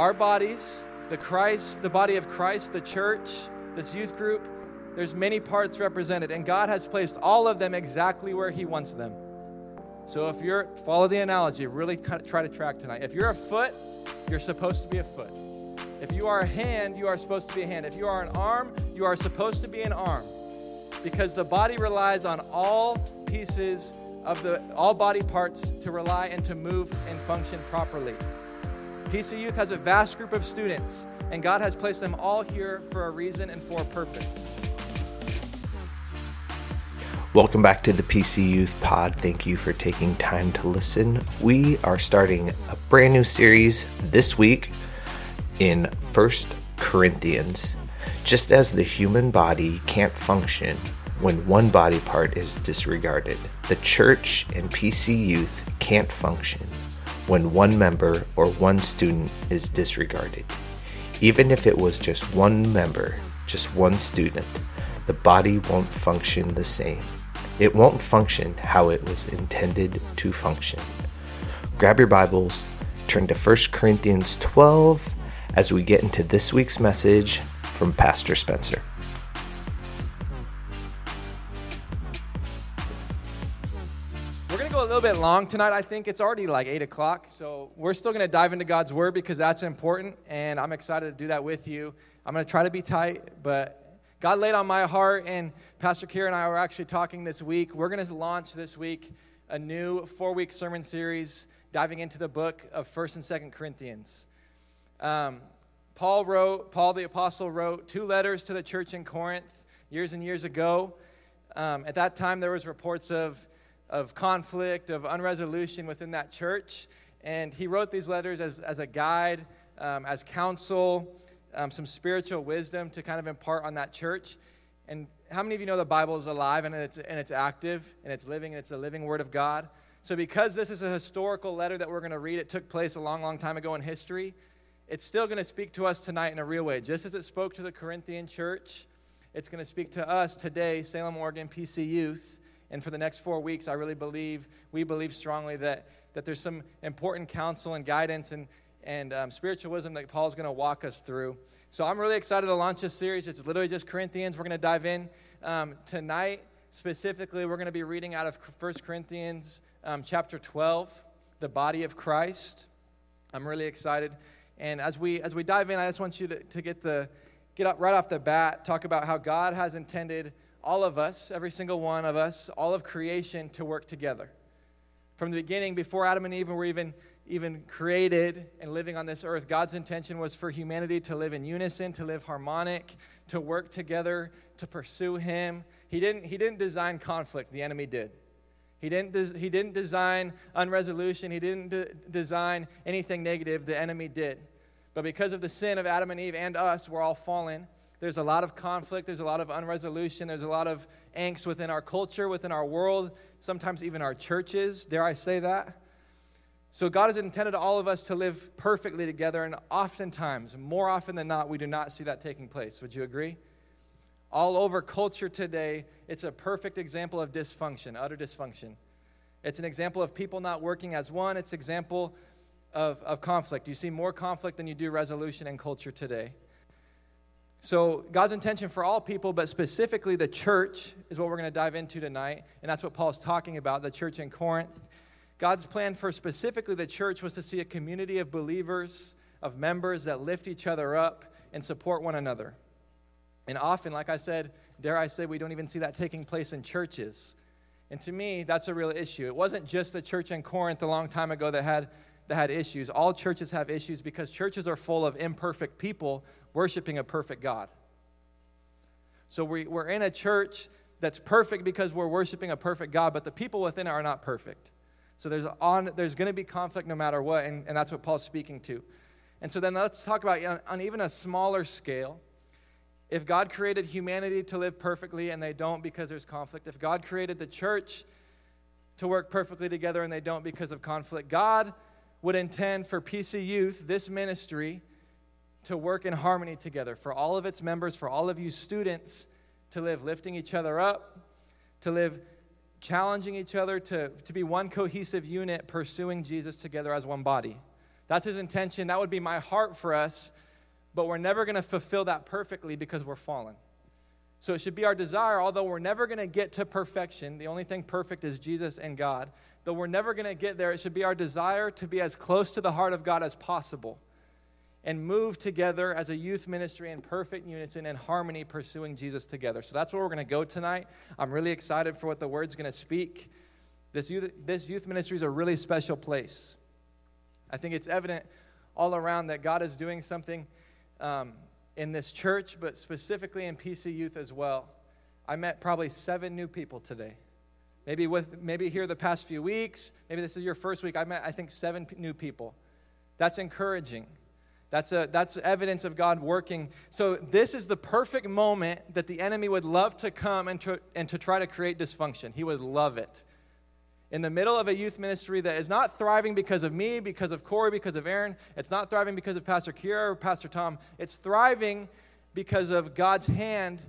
our bodies, the Christ, the body of Christ, the church, this youth group, there's many parts represented, and God has placed all of them exactly where He wants them. So if you're, follow the analogy, really try to track tonight. If you're a foot, you're supposed to be a foot. If you are a hand, you are supposed to be a hand. If you are an arm, you are supposed to be an arm. Because the body relies on all pieces of the all body parts to rely and to move and function properly. PC Youth has a vast group of students, and God has placed them all here for a reason and for a purpose. Welcome back to the PC Youth Pod. Thank you for taking time to listen. We are starting a brand new series this week in First Corinthians. Just as the human body can't function when one body part is disregarded, the church and PC Youth can't function when one member or one student is disregarded. Even if it was just one member, just one student, the body won't function the same it won't function how it was intended to function. Grab your Bibles, turn to 1 Corinthians 12 as we get into this week's message from Pastor Spencer. Long tonight. I think it's already like 8 o'clock. So we're still going to dive into God's Word because that's important. And I'm excited to do that with you. I'm going to try to be tight, but God laid on my heart, and Pastor Kira and I were actually talking this week. We're going to launch this week a new four week sermon series diving into the book of 1st and 2nd Corinthians. Um, Paul wrote, Paul the Apostle wrote two letters to the church in Corinth years and years ago. Um, at that time, there was reports of, of conflict, of unresolution within that church. And he wrote these letters as, as a guide, um, as counsel, um, some spiritual wisdom to kind of impart on that church. And how many of you know the Bible is alive and it's, and it's active and it's living and it's a living Word of God? So, because this is a historical letter that we're going to read, it took place a long, long time ago in history, it's still going to speak to us tonight in a real way. Just as it spoke to the Corinthian church, it's going to speak to us today, Salem, Oregon, PC Youth. And for the next four weeks, I really believe, we believe strongly that, that there's some important counsel and guidance and, and um, spiritual that Paul's going to walk us through. So I'm really excited to launch this series. It's literally just Corinthians. We're going to dive in um, tonight. Specifically, we're going to be reading out of 1 Corinthians um, chapter 12, the body of Christ. I'm really excited. And as we as we dive in, I just want you to, to get the get up right off the bat, talk about how God has intended all of us, every single one of us, all of creation to work together. From the beginning, before Adam and Eve were even even created and living on this earth, God's intention was for humanity to live in unison, to live harmonic, to work together, to pursue Him. He didn't, he didn't design conflict, the enemy did. He didn't, he didn't design unresolution, He didn't de- design anything negative, the enemy did. But because of the sin of Adam and Eve and us, we're all fallen. There's a lot of conflict, there's a lot of unresolution, there's a lot of angst within our culture, within our world, sometimes even our churches. Dare I say that? So, God has intended all of us to live perfectly together, and oftentimes, more often than not, we do not see that taking place. Would you agree? All over culture today, it's a perfect example of dysfunction, utter dysfunction. It's an example of people not working as one, it's an example of, of conflict. You see more conflict than you do resolution in culture today. So, God's intention for all people, but specifically the church, is what we're going to dive into tonight. And that's what Paul's talking about the church in Corinth. God's plan for specifically the church was to see a community of believers, of members that lift each other up and support one another. And often, like I said, dare I say, we don't even see that taking place in churches. And to me, that's a real issue. It wasn't just the church in Corinth a long time ago that had, that had issues. All churches have issues because churches are full of imperfect people worshiping a perfect God. So we, we're in a church that's perfect because we're worshiping a perfect God, but the people within it are not perfect. So there's, on, there's going to be conflict no matter what, and, and that's what Paul's speaking to. And so then let's talk about on, on even a smaller scale. If God created humanity to live perfectly and they don't because there's conflict, if God created the church to work perfectly together and they don't because of conflict, God would intend for PC Youth, this ministry, to work in harmony together, for all of its members, for all of you students to live lifting each other up, to live challenging each other to, to be one cohesive unit, pursuing Jesus together as one body. That's his intention. That would be my heart for us. But we're never going to fulfill that perfectly because we're fallen. So it should be our desire, although we're never going to get to perfection. The only thing perfect is Jesus and God. Though we're never going to get there, it should be our desire to be as close to the heart of God as possible and move together as a youth ministry in perfect unison and harmony, pursuing Jesus together. So that's where we're going to go tonight. I'm really excited for what the word's going to speak. This youth, this youth ministry is a really special place. I think it's evident all around that God is doing something um, in this church, but specifically in PC Youth as well. I met probably seven new people today. Maybe with maybe here the past few weeks, maybe this is your first week. I met I think seven new people. That's encouraging. That's, a, that's evidence of God working. So, this is the perfect moment that the enemy would love to come and to, and to try to create dysfunction. He would love it. In the middle of a youth ministry that is not thriving because of me, because of Corey, because of Aaron, it's not thriving because of Pastor Kira or Pastor Tom. It's thriving because of God's hand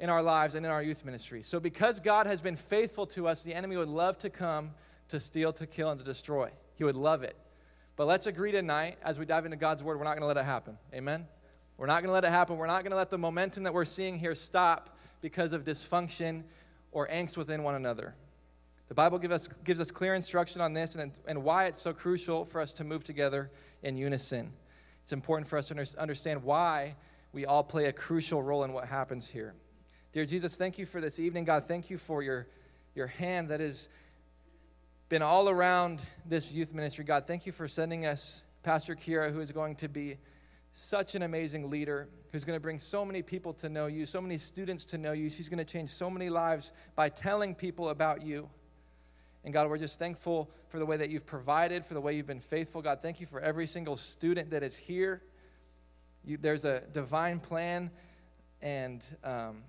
in our lives and in our youth ministry. So, because God has been faithful to us, the enemy would love to come to steal, to kill, and to destroy. He would love it. But let's agree tonight, as we dive into God's word, we're not going to let it happen. Amen? We're not going to let it happen. We're not going to let the momentum that we're seeing here stop because of dysfunction or angst within one another. The Bible give us, gives us clear instruction on this and, and why it's so crucial for us to move together in unison. It's important for us to understand why we all play a crucial role in what happens here. Dear Jesus, thank you for this evening. God, thank you for your, your hand that has been all around this youth ministry. God, thank you for sending us Pastor Kira, who is going to be such an amazing leader, who's going to bring so many people to know you, so many students to know you. She's going to change so many lives by telling people about you. And God, we're just thankful for the way that you've provided, for the way you've been faithful. God, thank you for every single student that is here. You, there's a divine plan and um,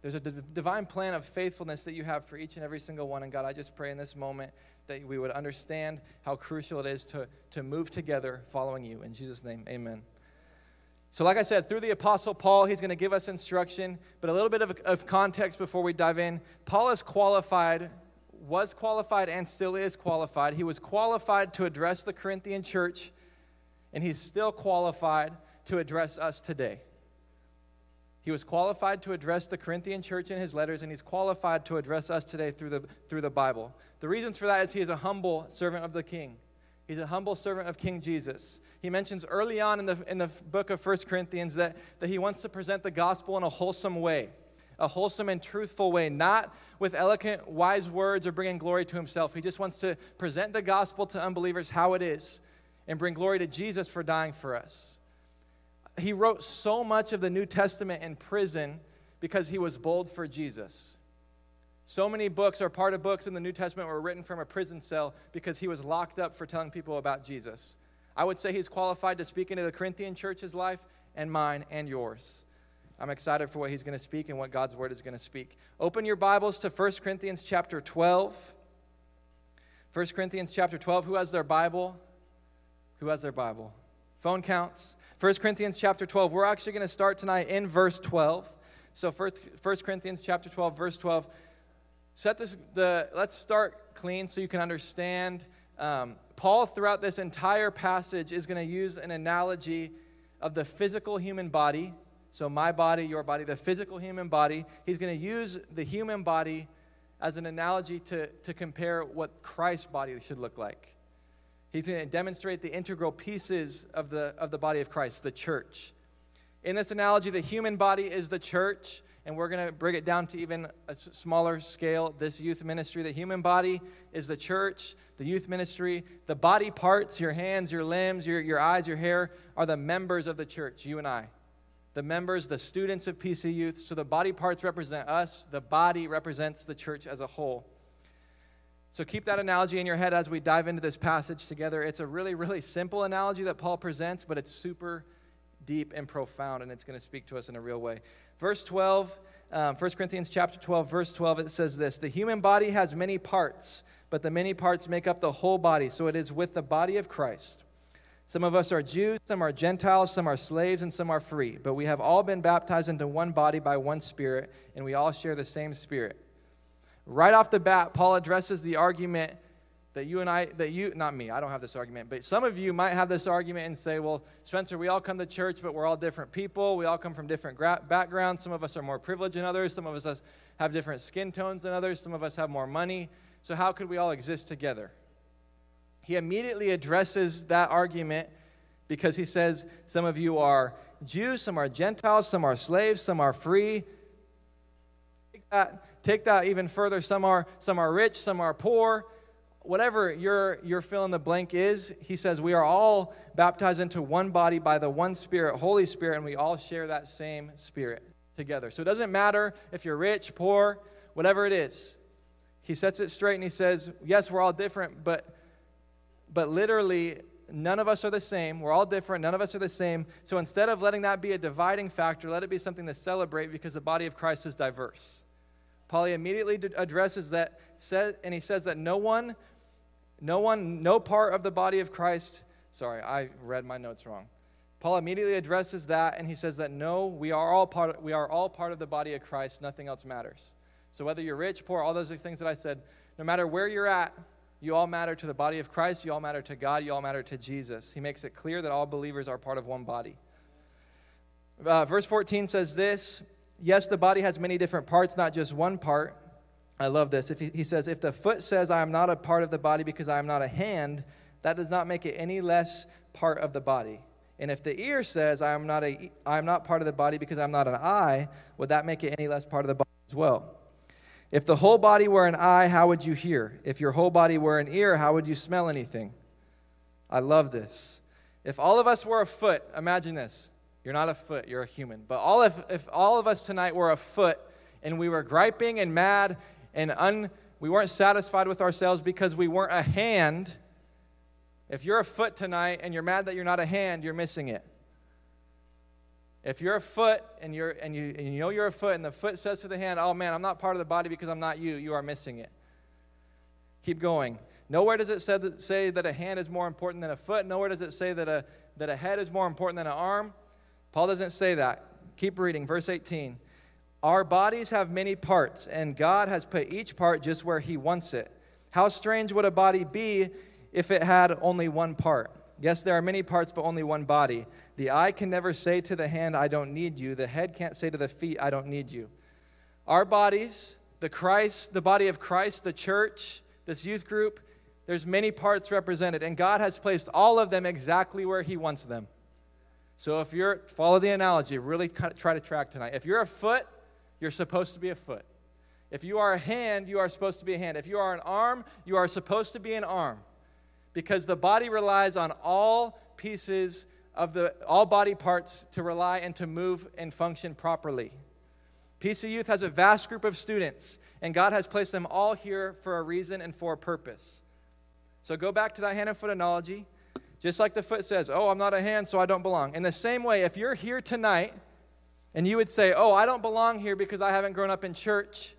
there's a d- divine plan of faithfulness that you have for each and every single one. And God, I just pray in this moment that we would understand how crucial it is to, to move together following you. In Jesus' name, amen. So, like I said, through the Apostle Paul, he's going to give us instruction, but a little bit of, of context before we dive in. Paul is qualified, was qualified, and still is qualified. He was qualified to address the Corinthian church, and he's still qualified to address us today. He was qualified to address the Corinthian church in his letters, and he's qualified to address us today through the, through the Bible. The reasons for that is he is a humble servant of the king. He's a humble servant of King Jesus. He mentions early on in the, in the book of First Corinthians that, that he wants to present the gospel in a wholesome way, a wholesome and truthful way, not with eloquent, wise words or bringing glory to himself. He just wants to present the gospel to unbelievers how it is and bring glory to Jesus for dying for us he wrote so much of the New Testament in prison because he was bold for Jesus. So many books or part of books in the New Testament were written from a prison cell because he was locked up for telling people about Jesus. I would say he's qualified to speak into the Corinthian church's life and mine and yours. I'm excited for what he's going to speak and what God's word is going to speak. Open your Bibles to 1 Corinthians chapter 12. 1 Corinthians chapter 12. Who has their Bible? Who has their Bible? Phone counts. 1 Corinthians chapter 12. We're actually going to start tonight in verse 12. So 1 Corinthians chapter 12, verse 12. Set this, the, let's start clean so you can understand. Um, Paul, throughout this entire passage, is going to use an analogy of the physical human body. So, my body, your body, the physical human body. He's going to use the human body as an analogy to, to compare what Christ's body should look like. He's going to demonstrate the integral pieces of the, of the body of Christ, the church. In this analogy, the human body is the church, and we're going to bring it down to even a smaller scale. This youth ministry, the human body is the church, the youth ministry. The body parts, your hands, your limbs, your, your eyes, your hair, are the members of the church, you and I. The members, the students of PC Youth. So the body parts represent us, the body represents the church as a whole. So keep that analogy in your head as we dive into this passage together. It's a really, really simple analogy that Paul presents, but it's super deep and profound, and it's going to speak to us in a real way. Verse 12, um, 1 Corinthians chapter 12, verse 12, it says this The human body has many parts, but the many parts make up the whole body. So it is with the body of Christ. Some of us are Jews, some are Gentiles, some are slaves, and some are free. But we have all been baptized into one body by one Spirit, and we all share the same Spirit. Right off the bat, Paul addresses the argument that you and I, that you, not me, I don't have this argument, but some of you might have this argument and say, well, Spencer, we all come to church, but we're all different people. We all come from different gra- backgrounds. Some of us are more privileged than others. Some of us have different skin tones than others. Some of us have more money. So, how could we all exist together? He immediately addresses that argument because he says, Some of you are Jews, some are Gentiles, some are slaves, some are free. Take that, take that even further. Some are, some are rich, some are poor whatever your, your fill in the blank is, he says we are all baptized into one body by the one Spirit, Holy Spirit, and we all share that same Spirit together. So it doesn't matter if you're rich, poor, whatever it is. He sets it straight and he says, yes, we're all different, but, but literally, none of us are the same. We're all different. None of us are the same. So instead of letting that be a dividing factor, let it be something to celebrate because the body of Christ is diverse. Paul immediately addresses that, and he says that no one no one, no part of the body of Christ, sorry, I read my notes wrong. Paul immediately addresses that and he says that no, we are all part we are all part of the body of Christ, nothing else matters. So whether you're rich, poor, all those things that I said, no matter where you're at, you all matter to the body of Christ, you all matter to God, you all matter to Jesus. He makes it clear that all believers are part of one body. Uh, verse 14 says this Yes, the body has many different parts, not just one part. I love this. If he, he says, If the foot says, I am not a part of the body because I am not a hand, that does not make it any less part of the body. And if the ear says, I am not, a, I am not part of the body because I'm not an eye, would that make it any less part of the body as well? If the whole body were an eye, how would you hear? If your whole body were an ear, how would you smell anything? I love this. If all of us were a foot, imagine this. You're not a foot, you're a human. But all if, if all of us tonight were a foot and we were griping and mad and un, we weren't satisfied with ourselves because we weren't a hand. If you're a foot tonight and you're mad that you're not a hand, you're missing it. If you're a foot and, you're, and, you, and you know you're a foot, and the foot says to the hand, Oh man, I'm not part of the body because I'm not you, you are missing it. Keep going. Nowhere does it say that, say that a hand is more important than a foot. Nowhere does it say that a, that a head is more important than an arm. Paul doesn't say that. Keep reading, verse 18. Our bodies have many parts, and God has put each part just where He wants it. How strange would a body be if it had only one part? Yes, there are many parts, but only one body. The eye can never say to the hand, I don't need you. The head can't say to the feet, I don't need you. Our bodies, the Christ, the body of Christ, the church, this youth group, there's many parts represented, and God has placed all of them exactly where He wants them. So if you're, follow the analogy, really try to track tonight. If you're a foot, you're supposed to be a foot. If you are a hand, you are supposed to be a hand. If you are an arm, you are supposed to be an arm. Because the body relies on all pieces of the all body parts to rely and to move and function properly. PC Youth has a vast group of students, and God has placed them all here for a reason and for a purpose. So go back to that hand and foot analogy. Just like the foot says, Oh, I'm not a hand, so I don't belong. In the same way, if you're here tonight and you would say, Oh, I don't belong here because I haven't grown up in church,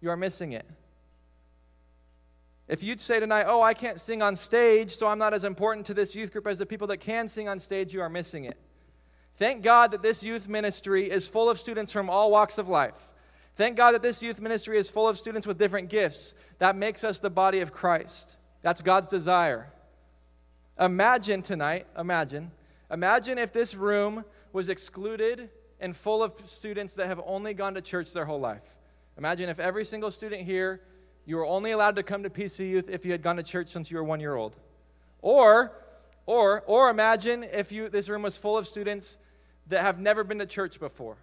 you are missing it. If you'd say tonight, Oh, I can't sing on stage, so I'm not as important to this youth group as the people that can sing on stage, you are missing it. Thank God that this youth ministry is full of students from all walks of life. Thank God that this youth ministry is full of students with different gifts. That makes us the body of Christ. That's God's desire. Imagine tonight, imagine, imagine if this room was excluded and full of students that have only gone to church their whole life. Imagine if every single student here, you were only allowed to come to PC Youth if you had gone to church since you were one year old. Or, or, or imagine if you, this room was full of students that have never been to church before.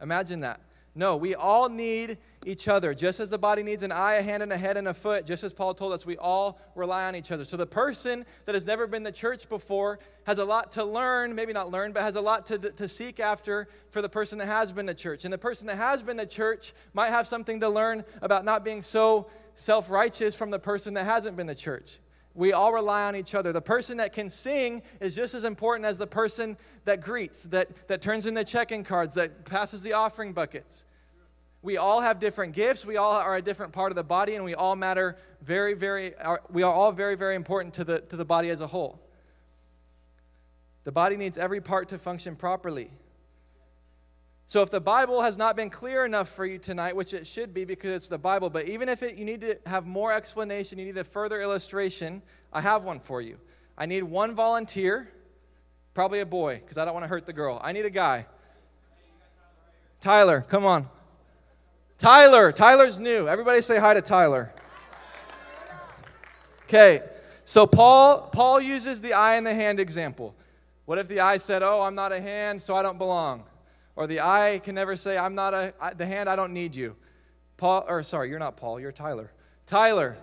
Imagine that. No, we all need each other. Just as the body needs an eye, a hand, and a head, and a foot, just as Paul told us, we all rely on each other. So the person that has never been to church before has a lot to learn, maybe not learn, but has a lot to, to seek after for the person that has been to church. And the person that has been to church might have something to learn about not being so self righteous from the person that hasn't been to church. We all rely on each other. The person that can sing is just as important as the person that greets, that, that turns in the check-in cards, that passes the offering buckets. We all have different gifts. We all are a different part of the body, and we all matter very, very, are, we are all very, very important to the, to the body as a whole. The body needs every part to function properly. So if the Bible has not been clear enough for you tonight, which it should be because it's the Bible, but even if it, you need to have more explanation, you need a further illustration, I have one for you. I need one volunteer, probably a boy, because I don't want to hurt the girl. I need a guy. Tyler, come on. Tyler, Tyler's new. Everybody say hi to Tyler. Okay, so Paul Paul uses the eye and the hand example. What if the eye said, "Oh, I'm not a hand, so I don't belong," or the eye can never say, "I'm not a I, the hand, I don't need you." Paul, or sorry, you're not Paul, you're Tyler. Tyler,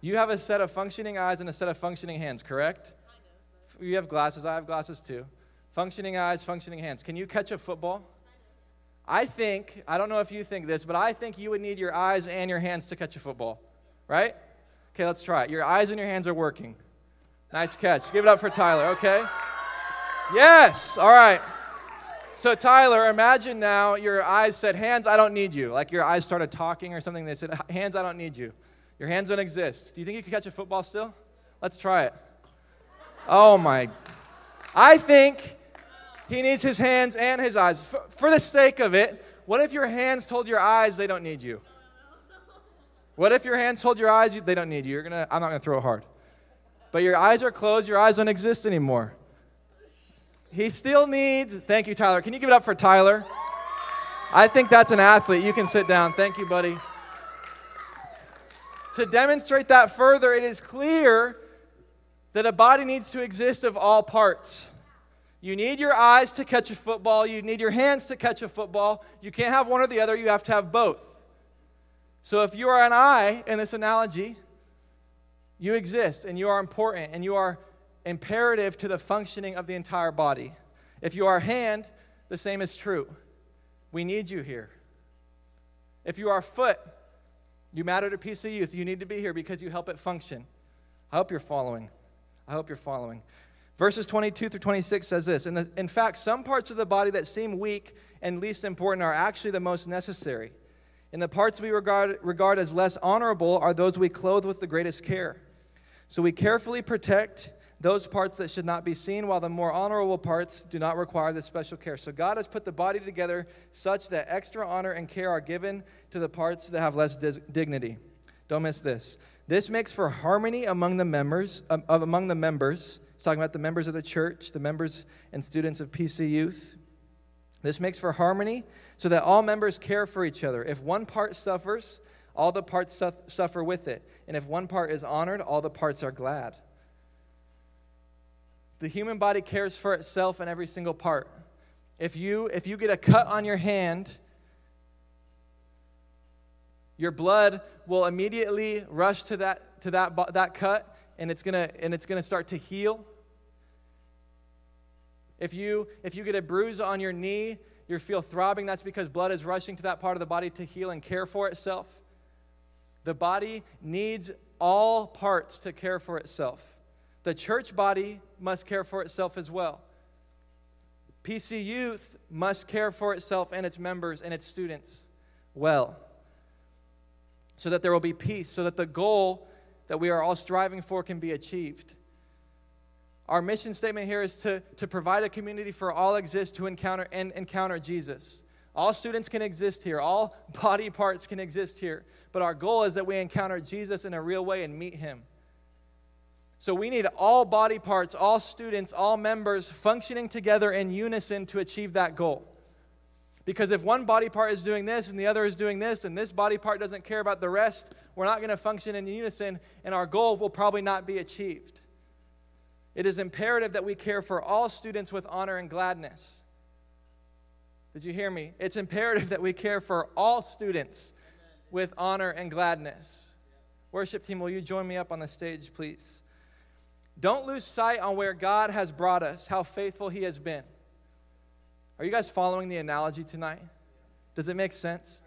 you have a set of functioning eyes and a set of functioning hands, correct? You have glasses. I have glasses too. Functioning eyes, functioning hands. Can you catch a football? I think, I don't know if you think this, but I think you would need your eyes and your hands to catch a football, right? Okay, let's try it. Your eyes and your hands are working. Nice catch. Give it up for Tyler, okay? Yes, all right. So, Tyler, imagine now your eyes said, Hands, I don't need you. Like your eyes started talking or something. They said, Hands, I don't need you. Your hands don't exist. Do you think you could catch a football still? Let's try it. Oh, my. I think he needs his hands and his eyes. For, for the sake of it, what if your hands told your eyes they don't need you? What if your hands told your eyes they don't need you? You're gonna, I'm not going to throw it hard. But your eyes are closed, your eyes don't exist anymore. He still needs, thank you, Tyler. Can you give it up for Tyler? I think that's an athlete. You can sit down. Thank you, buddy. To demonstrate that further, it is clear that a body needs to exist of all parts. You need your eyes to catch a football. You need your hands to catch a football. You can't have one or the other, you have to have both. So if you are an eye in this analogy, you exist and you are important and you are imperative to the functioning of the entire body. If you are hand, the same is true. We need you here. If you are foot, you matter to PC Youth. You need to be here because you help it function. I hope you're following. I hope you're following. Verses 22 through 26 says this in, the, in fact, some parts of the body that seem weak and least important are actually the most necessary. And the parts we regard, regard as less honorable are those we clothe with the greatest care. So we carefully protect those parts that should not be seen, while the more honorable parts do not require this special care. So God has put the body together such that extra honor and care are given to the parts that have less dis- dignity. Don't miss this. This makes for harmony among the members, um, among the members He's talking about the members of the church, the members and students of PC Youth. This makes for harmony so that all members care for each other. If one part suffers, all the parts suffer with it. And if one part is honored, all the parts are glad. The human body cares for itself in every single part. If you, if you get a cut on your hand, your blood will immediately rush to that, to that, that cut and it's gonna and it's gonna start to heal if you if you get a bruise on your knee, you feel throbbing, that's because blood is rushing to that part of the body to heal and care for itself. The body needs all parts to care for itself. The church body must care for itself as well. PC Youth must care for itself and its members and its students well, so that there will be peace, so that the goal that we are all striving for can be achieved. Our mission statement here is to, to provide a community for all exist to encounter and encounter Jesus. All students can exist here, all body parts can exist here, but our goal is that we encounter Jesus in a real way and meet him. So we need all body parts, all students, all members functioning together in unison to achieve that goal. Because if one body part is doing this and the other is doing this, and this body part doesn't care about the rest, we're not going to function in unison, and our goal will probably not be achieved. It is imperative that we care for all students with honor and gladness. Did you hear me? It's imperative that we care for all students with honor and gladness. Worship team, will you join me up on the stage, please? Don't lose sight on where God has brought us, how faithful He has been. Are you guys following the analogy tonight? Does it make sense?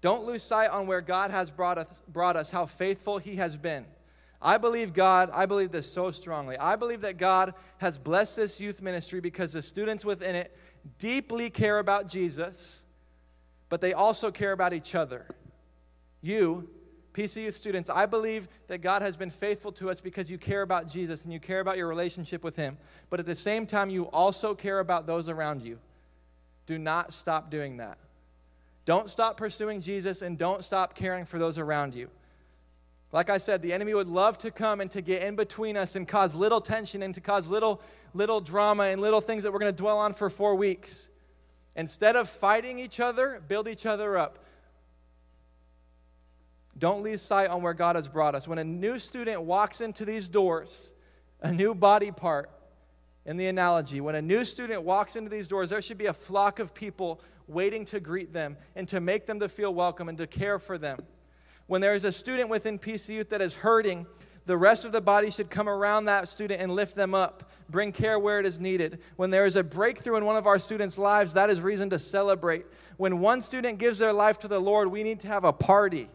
Don't lose sight on where God has brought us, brought us how faithful He has been. I believe God, I believe this so strongly. I believe that God has blessed this youth ministry because the students within it deeply care about Jesus, but they also care about each other. You, PC Youth students, I believe that God has been faithful to us because you care about Jesus and you care about your relationship with Him. But at the same time, you also care about those around you. Do not stop doing that. Don't stop pursuing Jesus and don't stop caring for those around you. Like I said, the enemy would love to come and to get in between us and cause little tension and to cause little little drama and little things that we're going to dwell on for 4 weeks. Instead of fighting each other, build each other up. Don't lose sight on where God has brought us. When a new student walks into these doors, a new body part, in the analogy, when a new student walks into these doors, there should be a flock of people waiting to greet them and to make them to feel welcome and to care for them. When there is a student within PC Youth that is hurting, the rest of the body should come around that student and lift them up, bring care where it is needed. When there is a breakthrough in one of our students' lives, that is reason to celebrate. When one student gives their life to the Lord, we need to have a party.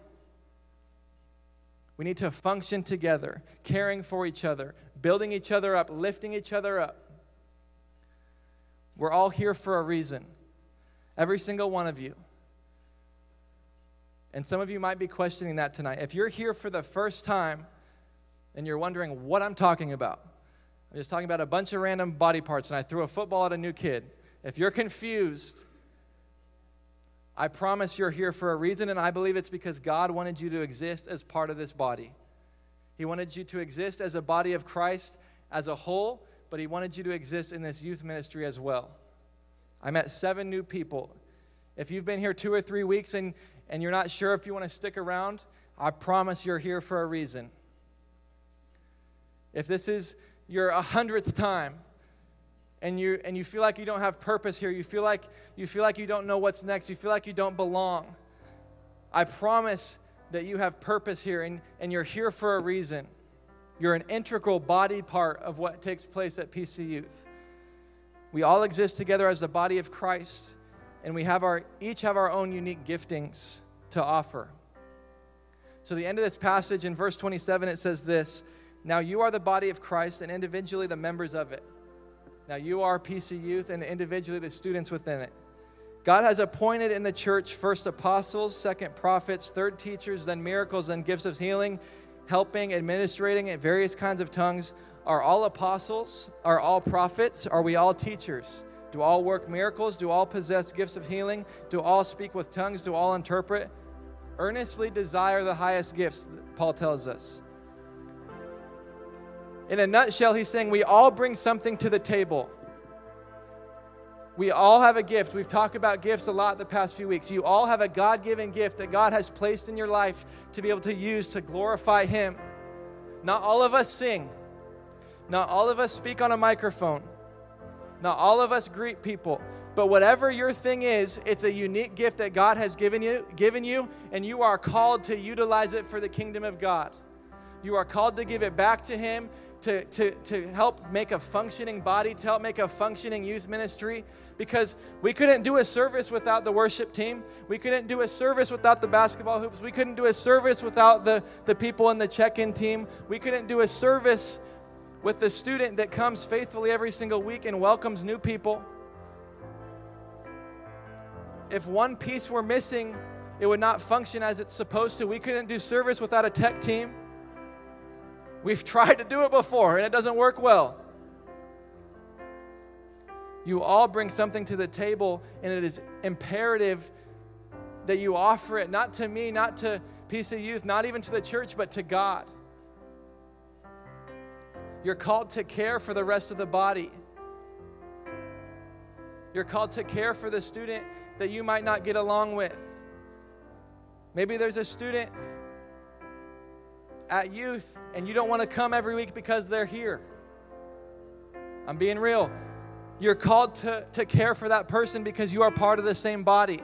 We need to function together, caring for each other, building each other up, lifting each other up. We're all here for a reason, every single one of you. And some of you might be questioning that tonight. If you're here for the first time and you're wondering what I'm talking about, I'm just talking about a bunch of random body parts and I threw a football at a new kid. If you're confused, I promise you're here for a reason, and I believe it's because God wanted you to exist as part of this body. He wanted you to exist as a body of Christ as a whole, but He wanted you to exist in this youth ministry as well. I met seven new people. If you've been here two or three weeks and, and you're not sure if you want to stick around, I promise you're here for a reason. If this is your hundredth time, and you and you feel like you don't have purpose here you feel like you feel like you don't know what's next you feel like you don't belong i promise that you have purpose here and, and you're here for a reason. You're an integral body part of what takes place at pc youth. We all exist together as the body of christ and we have our each have our own unique giftings to offer. So the end of this passage in verse 27 it says this now you are the body of christ and individually the members of it now, you are PC Youth and individually the students within it. God has appointed in the church first apostles, second prophets, third teachers, then miracles, then gifts of healing, helping, administrating, and various kinds of tongues. Are all apostles? Are all prophets? Are we all teachers? Do all work miracles? Do all possess gifts of healing? Do all speak with tongues? Do all interpret? Earnestly desire the highest gifts, Paul tells us. In a nutshell, he's saying we all bring something to the table. We all have a gift. We've talked about gifts a lot the past few weeks. You all have a God given gift that God has placed in your life to be able to use to glorify Him. Not all of us sing, not all of us speak on a microphone, not all of us greet people. But whatever your thing is, it's a unique gift that God has given you, given you, and you are called to utilize it for the kingdom of God. You are called to give it back to Him to, to, to help make a functioning body, to help make a functioning youth ministry, because we couldn't do a service without the worship team. We couldn't do a service without the basketball hoops. We couldn't do a service without the, the people in the check in team. We couldn't do a service with the student that comes faithfully every single week and welcomes new people. If one piece were missing, it would not function as it's supposed to. We couldn't do service without a tech team. We've tried to do it before and it doesn't work well. You all bring something to the table, and it is imperative that you offer it not to me, not to PC Youth, not even to the church, but to God. You're called to care for the rest of the body. You're called to care for the student that you might not get along with. Maybe there's a student at youth and you don't want to come every week because they're here. I'm being real. You're called to, to care for that person because you are part of the same body.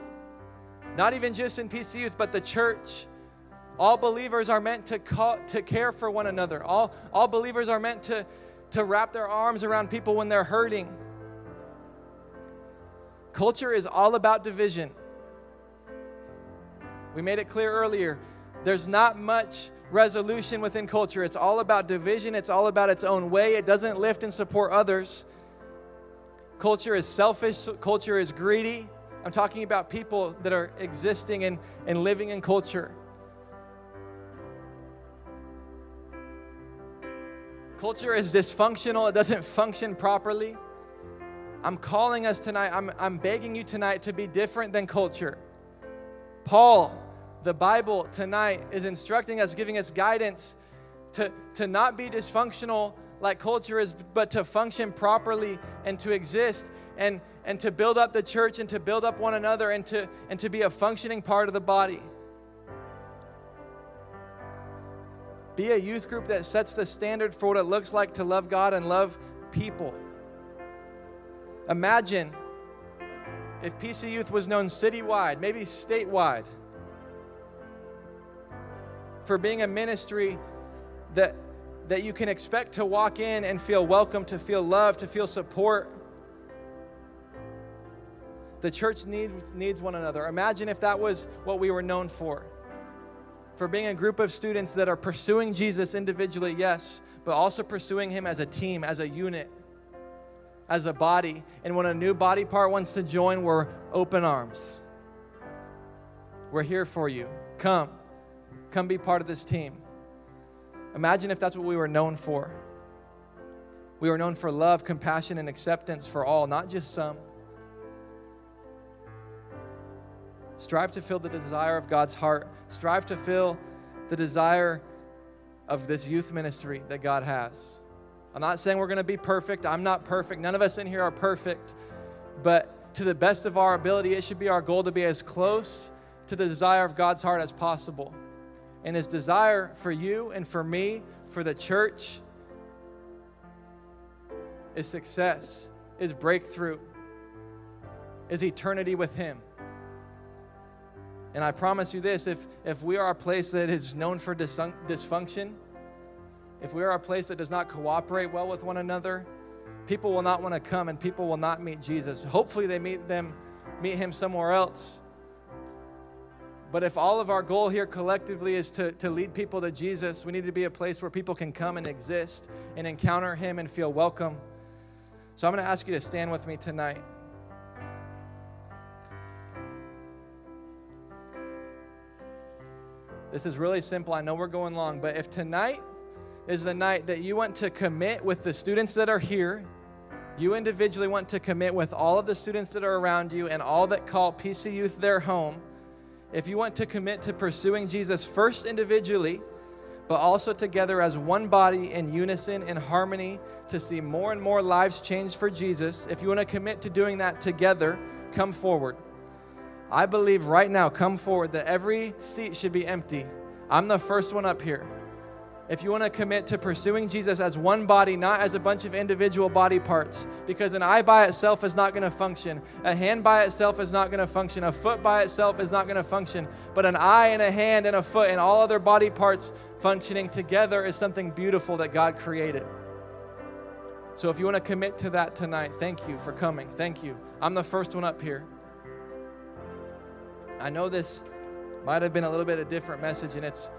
Not even just in PC Youth, but the church. All believers are meant to, call, to care for one another. All, all believers are meant to, to wrap their arms around people when they're hurting. Culture is all about division. We made it clear earlier. There's not much resolution within culture. It's all about division, it's all about its own way. It doesn't lift and support others. Culture is selfish, culture is greedy. I'm talking about people that are existing and, and living in culture. Culture is dysfunctional, it doesn't function properly. I'm calling us tonight, I'm, I'm begging you tonight to be different than culture. Paul, the Bible tonight is instructing us, giving us guidance to, to not be dysfunctional like culture is, but to function properly and to exist and, and to build up the church and to build up one another and to, and to be a functioning part of the body. Be a youth group that sets the standard for what it looks like to love God and love people. Imagine if PC Youth was known citywide, maybe statewide, for being a ministry that, that you can expect to walk in and feel welcome, to feel love, to feel support. The church needs, needs one another. Imagine if that was what we were known for. For being a group of students that are pursuing Jesus individually, yes, but also pursuing Him as a team, as a unit, as a body. And when a new body part wants to join, we're open arms. We're here for you. Come. Come be part of this team. Imagine if that's what we were known for. We were known for love, compassion, and acceptance for all, not just some. Strive to fill the desire of God's heart. Strive to fill the desire of this youth ministry that God has. I'm not saying we're going to be perfect. I'm not perfect. None of us in here are perfect. But to the best of our ability, it should be our goal to be as close to the desire of God's heart as possible. And his desire for you and for me, for the church, is success, is breakthrough, is eternity with him. And I promise you this if, if we are a place that is known for dysfunction, if we are a place that does not cooperate well with one another, people will not want to come and people will not meet Jesus. Hopefully they meet them meet him somewhere else. But if all of our goal here collectively is to, to lead people to Jesus, we need to be a place where people can come and exist and encounter him and feel welcome. So I'm going to ask you to stand with me tonight. This is really simple. I know we're going long, but if tonight is the night that you want to commit with the students that are here, you individually want to commit with all of the students that are around you and all that call PC Youth their home, if you want to commit to pursuing Jesus first individually, but also together as one body in unison, in harmony, to see more and more lives changed for Jesus, if you want to commit to doing that together, come forward. I believe right now, come forward, that every seat should be empty. I'm the first one up here. If you want to commit to pursuing Jesus as one body, not as a bunch of individual body parts, because an eye by itself is not going to function, a hand by itself is not going to function, a foot by itself is not going to function, but an eye and a hand and a foot and all other body parts functioning together is something beautiful that God created. So if you want to commit to that tonight, thank you for coming. Thank you. I'm the first one up here. I know this might have been a little bit of a different message, and it's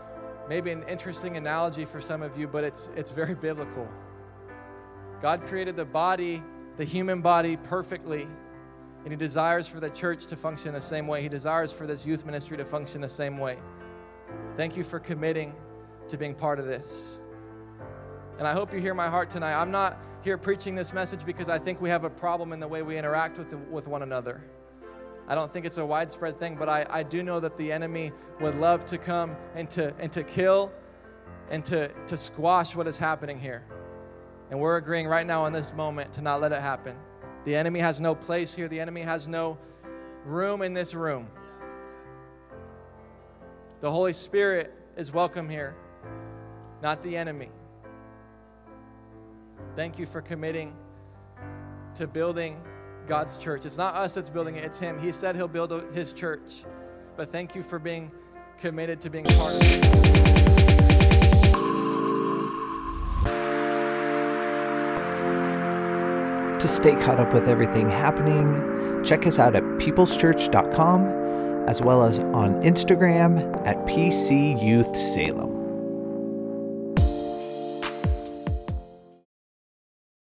maybe an interesting analogy for some of you, but it's, it's very biblical. God created the body, the human body, perfectly, and He desires for the church to function the same way. He desires for this youth ministry to function the same way. Thank you for committing to being part of this. And I hope you hear my heart tonight. I'm not here preaching this message because I think we have a problem in the way we interact with, the, with one another. I don't think it's a widespread thing, but I, I do know that the enemy would love to come and to, and to kill and to, to squash what is happening here. And we're agreeing right now in this moment to not let it happen. The enemy has no place here, the enemy has no room in this room. The Holy Spirit is welcome here, not the enemy. Thank you for committing to building God's church. It's not us that's building it, it's Him. He said He'll build His church. But thank you for being committed to being part of it. To stay caught up with everything happening, check us out at peopleschurch.com as well as on Instagram at PC Youth Salem.